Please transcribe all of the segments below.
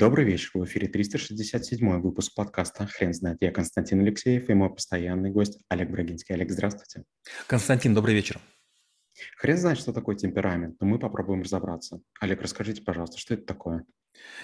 Добрый вечер. В эфире 367 выпуск подкаста «Хрен знает». Я Константин Алексеев и мой постоянный гость Олег Брагинский. Олег, здравствуйте. Константин, добрый вечер. Хрен знает, что такое темперамент, но мы попробуем разобраться. Олег, расскажите, пожалуйста, что это такое?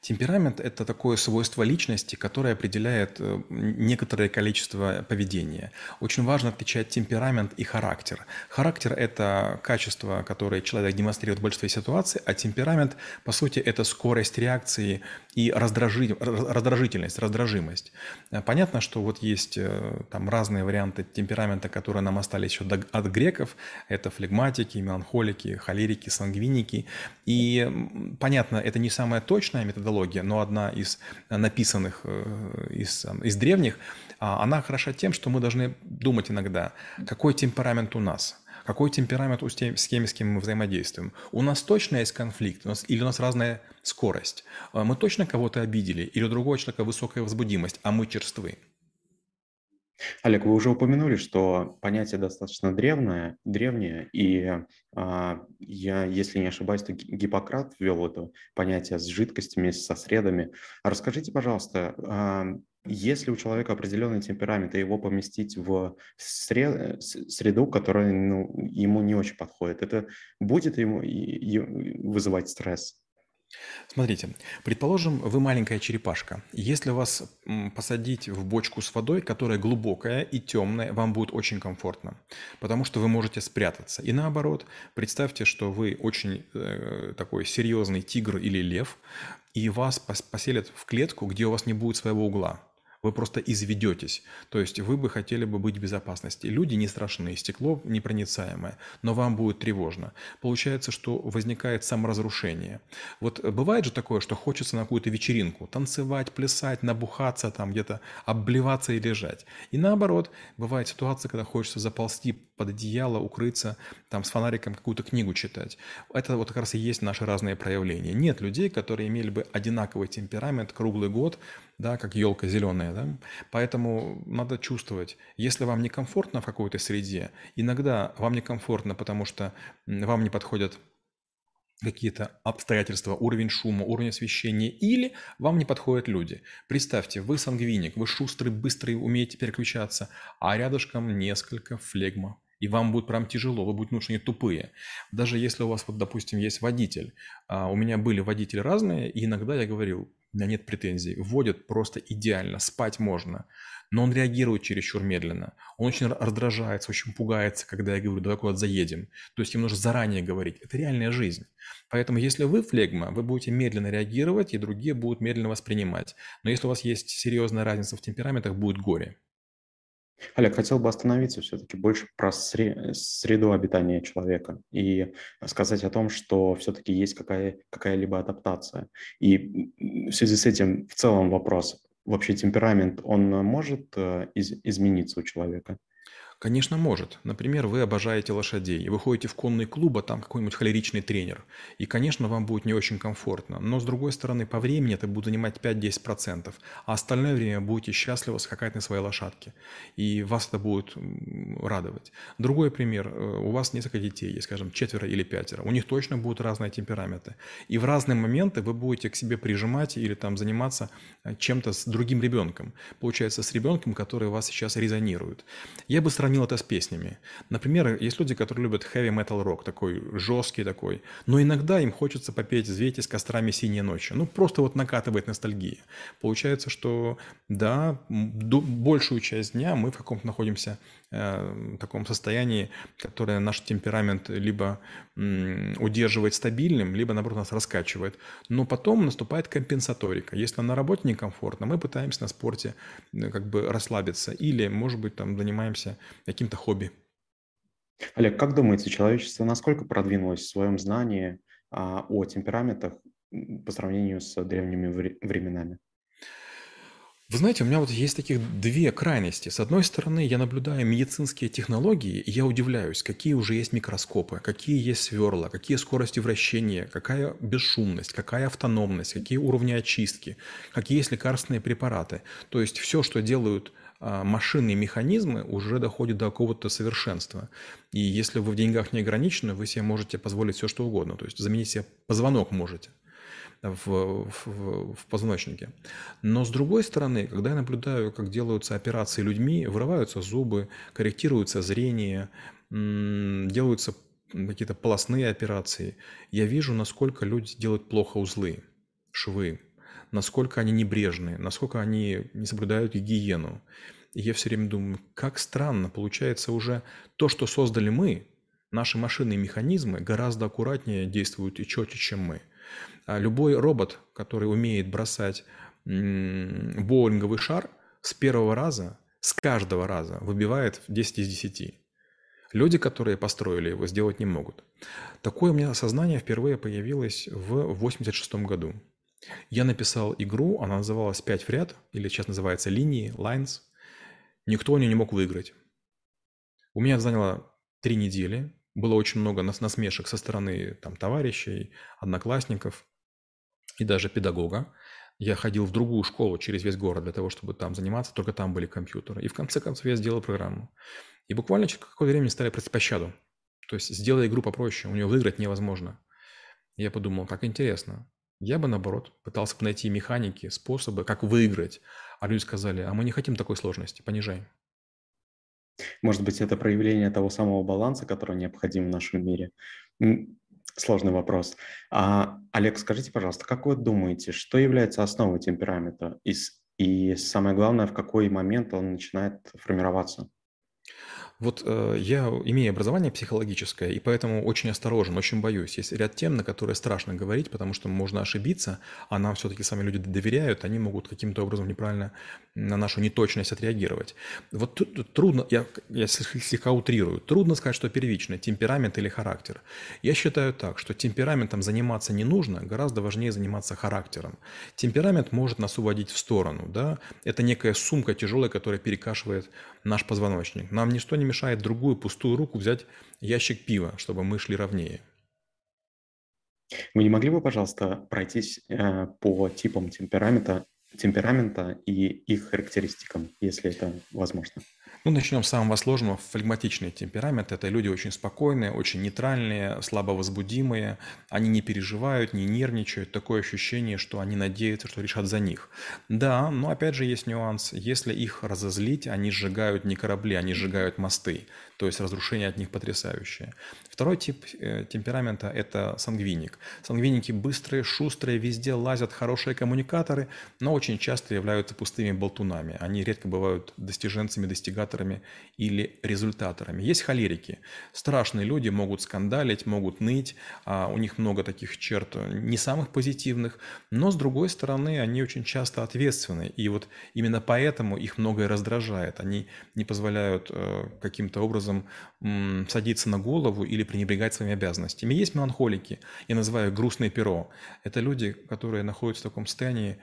Темперамент– это такое свойство личности, которое определяет э, некоторое количество поведения. Очень важно отличать темперамент и характер. Характер – это качество, которое человек демонстрирует в большинстве ситуаций, а темперамент, по сути, это скорость реакции и раздражи... раздражительность, раздражимость. Э, понятно, что вот есть э, там разные варианты темперамента, которые нам остались еще от греков. Это флегматики, меланхолики, холерики, сангвиники. И понятно, это не самое точное, научная методология, но одна из написанных э, из, из древних, а, она хороша тем, что мы должны думать иногда, какой темперамент у нас, какой темперамент у с кем, с кем мы взаимодействуем. У нас точно есть конфликт, у нас, или у нас разная скорость. Мы точно кого-то обидели, или у другого человека высокая возбудимость, а мы черствы. Олег, вы уже упомянули, что понятие достаточно древнее, древнее, и а, я, если не ошибаюсь, то Гиппократ ввел это понятие с жидкостями, со средами. А расскажите, пожалуйста, а, если у человека определенный темперамент, и его поместить в среду, которая ну, ему не очень подходит, это будет ему вызывать стресс? Смотрите, предположим, вы маленькая черепашка. Если вас посадить в бочку с водой, которая глубокая и темная, вам будет очень комфортно, потому что вы можете спрятаться. И наоборот, представьте, что вы очень э, такой серьезный тигр или лев, и вас поселят в клетку, где у вас не будет своего угла вы просто изведетесь. То есть вы бы хотели бы быть в безопасности. Люди не страшные, стекло непроницаемое, но вам будет тревожно. Получается, что возникает саморазрушение. Вот бывает же такое, что хочется на какую-то вечеринку танцевать, плясать, набухаться, там где-то обливаться и лежать. И наоборот, бывает ситуация, когда хочется заползти под одеяло, укрыться, там с фонариком какую-то книгу читать. Это вот как раз и есть наши разные проявления. Нет людей, которые имели бы одинаковый темперамент круглый год, да, как елка зеленая, да. Поэтому надо чувствовать, если вам некомфортно в какой-то среде, иногда вам некомфортно, потому что вам не подходят какие-то обстоятельства, уровень шума, уровень освещения, или вам не подходят люди. Представьте, вы сангвиник, вы шустрый, быстрый, умеете переключаться, а рядышком несколько флегма. И вам будет прям тяжело, вы будете нужны тупые. Даже если у вас, вот, допустим, есть водитель. А у меня были водители разные, и иногда я говорил, у меня нет претензий. Вводят просто идеально, спать можно. Но он реагирует чересчур медленно. Он очень раздражается, очень пугается, когда я говорю, давай куда-то заедем. То есть им нужно заранее говорить. Это реальная жизнь. Поэтому если вы флегма, вы будете медленно реагировать, и другие будут медленно воспринимать. Но если у вас есть серьезная разница в темпераментах, будет горе. Олег, хотел бы остановиться все-таки больше про среду обитания человека и сказать о том, что все-таки есть какая, какая-либо адаптация. И в связи с этим в целом вопрос, вообще темперамент, он может э, из, измениться у человека? Конечно, может. Например, вы обожаете лошадей, и вы ходите в конный клуб, а там какой-нибудь холеричный тренер. И, конечно, вам будет не очень комфортно. Но, с другой стороны, по времени это будет занимать 5-10%, а остальное время будете счастливо скакать на своей лошадке. И вас это будет радовать. Другой пример. Э, у вас несколько детей, есть, скажем, четверо или пятеро. У них точно будут разные темпераменты. И в разные моменты вы будете к себе прижимать или там заниматься э, чем-то с другим ребенком. Получается, с ребенком, который вас сейчас резонирует. Я бы сравнил сравнил это с песнями. Например, есть люди, которые любят heavy metal рок, такой жесткий такой, но иногда им хочется попеть «Взвейте с кострами синие ночи». Ну, просто вот накатывает ностальгия. Получается, что да, большую часть дня мы в каком-то находимся э, таком состоянии, которое наш темперамент либо удерживает стабильным, либо, наоборот, нас раскачивает. Но потом наступает компенсаторика. Если на работе некомфортно, мы пытаемся на спорте э, как бы расслабиться или, может быть, там занимаемся каким-то хобби. Олег, как думаете, человечество насколько продвинулось в своем знании а, о темпераментах по сравнению с древними временами? Вы знаете, у меня вот есть таких две крайности. С одной стороны, я наблюдаю медицинские технологии, и я удивляюсь, какие уже есть микроскопы, какие есть сверла, какие скорости вращения, какая бесшумность, какая автономность, какие уровни очистки, какие есть лекарственные препараты. То есть все, что делают а, машины и механизмы уже доходят до какого-то совершенства. И если вы в деньгах не ограничены, вы себе можете позволить все, что угодно. То есть заменить себе позвонок можете. В, в, в позвоночнике. Но с другой стороны, когда я наблюдаю, как делаются операции людьми, вырываются зубы, корректируется зрение, делаются какие-то полостные операции, я вижу, насколько люди делают плохо узлы, швы, насколько они небрежны, насколько они не соблюдают гигиену. И я все время думаю, как странно, получается уже то, что создали мы, наши машины и механизмы гораздо аккуратнее действуют и четче, чем мы. А любой робот, который умеет бросать боулинговый шар, с первого раза, с каждого раза выбивает 10 из 10. Люди, которые построили его, сделать не могут. Такое у меня осознание впервые появилось в 86 году. Я написал игру, она называлась «Пять в ряд», или сейчас называется «Линии», «Lines». Никто у нее не мог выиграть. У меня заняло три недели. Было очень много нас насмешек со стороны там, товарищей, одноклассников и даже педагога. Я ходил в другую школу через весь город для того, чтобы там заниматься, только там были компьютеры. И в конце концов я сделал программу. И буквально через какое-то время стали просить пощаду. То есть сделай игру попроще, у нее выиграть невозможно. Я подумал, как интересно. Я бы, наоборот, пытался бы найти механики, способы, как выиграть. А люди сказали, а мы не хотим такой сложности, понижай. Может быть, это проявление того самого баланса, который необходим в нашем мире. Сложный вопрос. А, Олег, скажите, пожалуйста, как вы думаете, что является основой темперамента? И, и самое главное, в какой момент он начинает формироваться? Вот э, я имею образование психологическое, и поэтому очень осторожен, очень боюсь. Есть ряд тем, на которые страшно говорить, потому что можно ошибиться, а нам все-таки сами люди доверяют, они могут каким-то образом неправильно на нашу неточность отреагировать. Вот тут трудно, я, я слегка утрирую, трудно сказать, что первично, темперамент или характер. Я считаю так, что темпераментом заниматься не нужно, гораздо важнее заниматься характером. Темперамент может нас уводить в сторону, да, это некая сумка тяжелая, которая перекашивает наш позвоночник. Нам ничто не мешает другую пустую руку взять ящик пива, чтобы мы шли ровнее. Вы не могли бы, пожалуйста, пройтись э, по типам темперамента, темперамента и их характеристикам, если это возможно? Ну, начнем с самого сложного. Флегматичный темперамент – это люди очень спокойные, очень нейтральные, слабо возбудимые. Они не переживают, не нервничают. Такое ощущение, что они надеются, что решат за них. Да, но опять же есть нюанс. Если их разозлить, они сжигают не корабли, они сжигают мосты. То есть разрушение от них потрясающее. Второй тип э, темперамента – это сангвиник. Сангвиники быстрые, шустрые, везде лазят, хорошие коммуникаторы, но очень часто являются пустыми болтунами. Они редко бывают достиженцами, достигаторами или результаторами. Есть холерики. Страшные люди могут скандалить, могут ныть. А у них много таких черт, не самых позитивных, но с другой стороны, они очень часто ответственны. И вот именно поэтому их многое раздражает. Они не позволяют э, каким-то образом образом садиться на голову или пренебрегать своими обязанностями. Есть меланхолики, я называю грустное перо. Это люди, которые находятся в таком состоянии,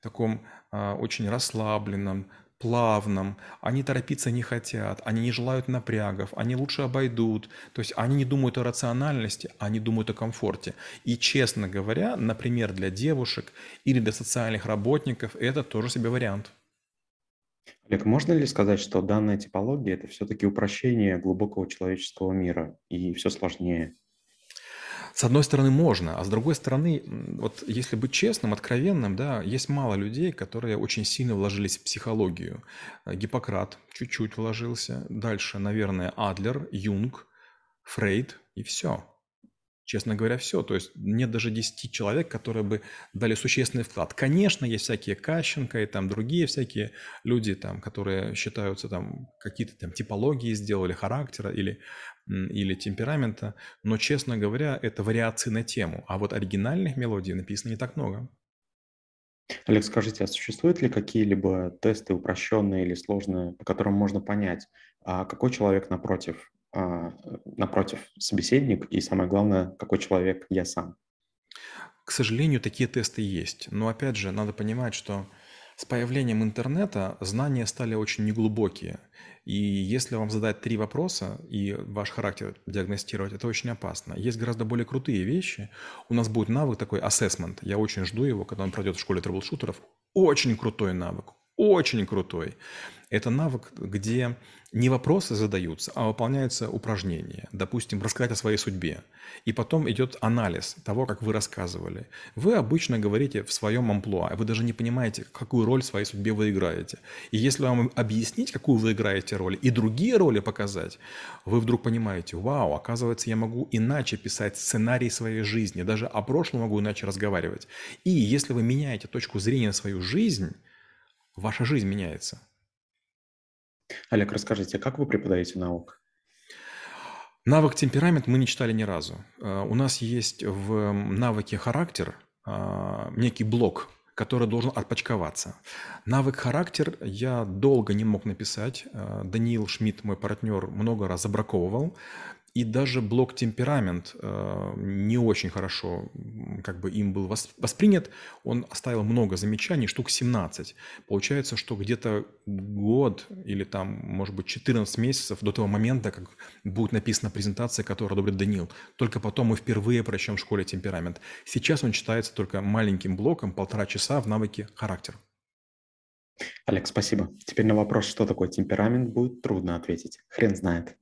таком а, очень расслабленном, плавном, они торопиться не хотят, они не желают напрягов, они лучше обойдут, то есть они не думают о рациональности, они думают о комфорте. И, честно говоря, например, для девушек или для социальных работников это тоже себе вариант. Олег, можно ли сказать, что данная типология– это все-таки упрощение глубокого человеческого мира, и все сложнее? С одной стороны, можно, а с другой стороны, вот если быть честным, откровенным, да, есть мало людей, которые очень сильно вложились в психологию. Гиппократ чуть-чуть вложился, дальше, наверное, Адлер, Юнг, Фрейд и все. Честно говоря, все. То есть нет даже 10 человек, которые бы дали существенный вклад. Конечно, есть всякие Кащенко и там другие всякие люди, там, которые считаются там какие-то там типологии сделали, характера или, или темперамента. Но, честно говоря, это вариации на тему. А вот оригинальных мелодий написано не так много. Олег, скажите, а существуют ли какие-либо тесты упрощенные или сложные, по которым можно понять, а какой человек напротив напротив собеседник и самое главное, какой человек я сам. К сожалению, такие тесты есть. Но опять же, надо понимать, что с появлением интернета знания стали очень неглубокие. И если вам задать три вопроса и ваш характер диагностировать, это очень опасно. Есть гораздо более крутые вещи. У нас будет навык такой assessment. Я очень жду его, когда он пройдет в школе трэблшутеров. Очень крутой навык. Очень крутой. Это навык, где не вопросы задаются, а выполняются упражнения. Допустим, рассказать о своей судьбе. И потом идет анализ того, как вы рассказывали. Вы обычно говорите в своем амплуа. Вы даже не понимаете, какую роль в своей судьбе вы играете. И если вам объяснить, какую вы играете роль, и другие роли показать, вы вдруг понимаете, вау, оказывается, я могу иначе писать сценарий своей жизни. Даже о прошлом могу иначе разговаривать. И если вы меняете точку зрения на свою жизнь, ваша жизнь меняется. Олег, расскажите, как вы преподаете наук? Навык темперамент мы не читали ни разу. Э, у нас есть в навыке характер а, некий блок, который должен отпочковаться. Навык характер я долго не мог написать. Э, Даниил Шмидт, мой партнер, много раз забраковывал. И даже блок темперамент э, не очень хорошо как бы им был воспринят. Он оставил много замечаний, штук 17. Получается, что где-то год или там, может быть, 14 месяцев до того момента, как будет написана презентация, которую одобрит Данил. Только потом мы впервые прочтем в школе темперамент. Сейчас он читается только маленьким блоком, полтора часа в навыке характер. Олег, спасибо. Теперь на вопрос, что такое темперамент, будет трудно ответить. Хрен знает.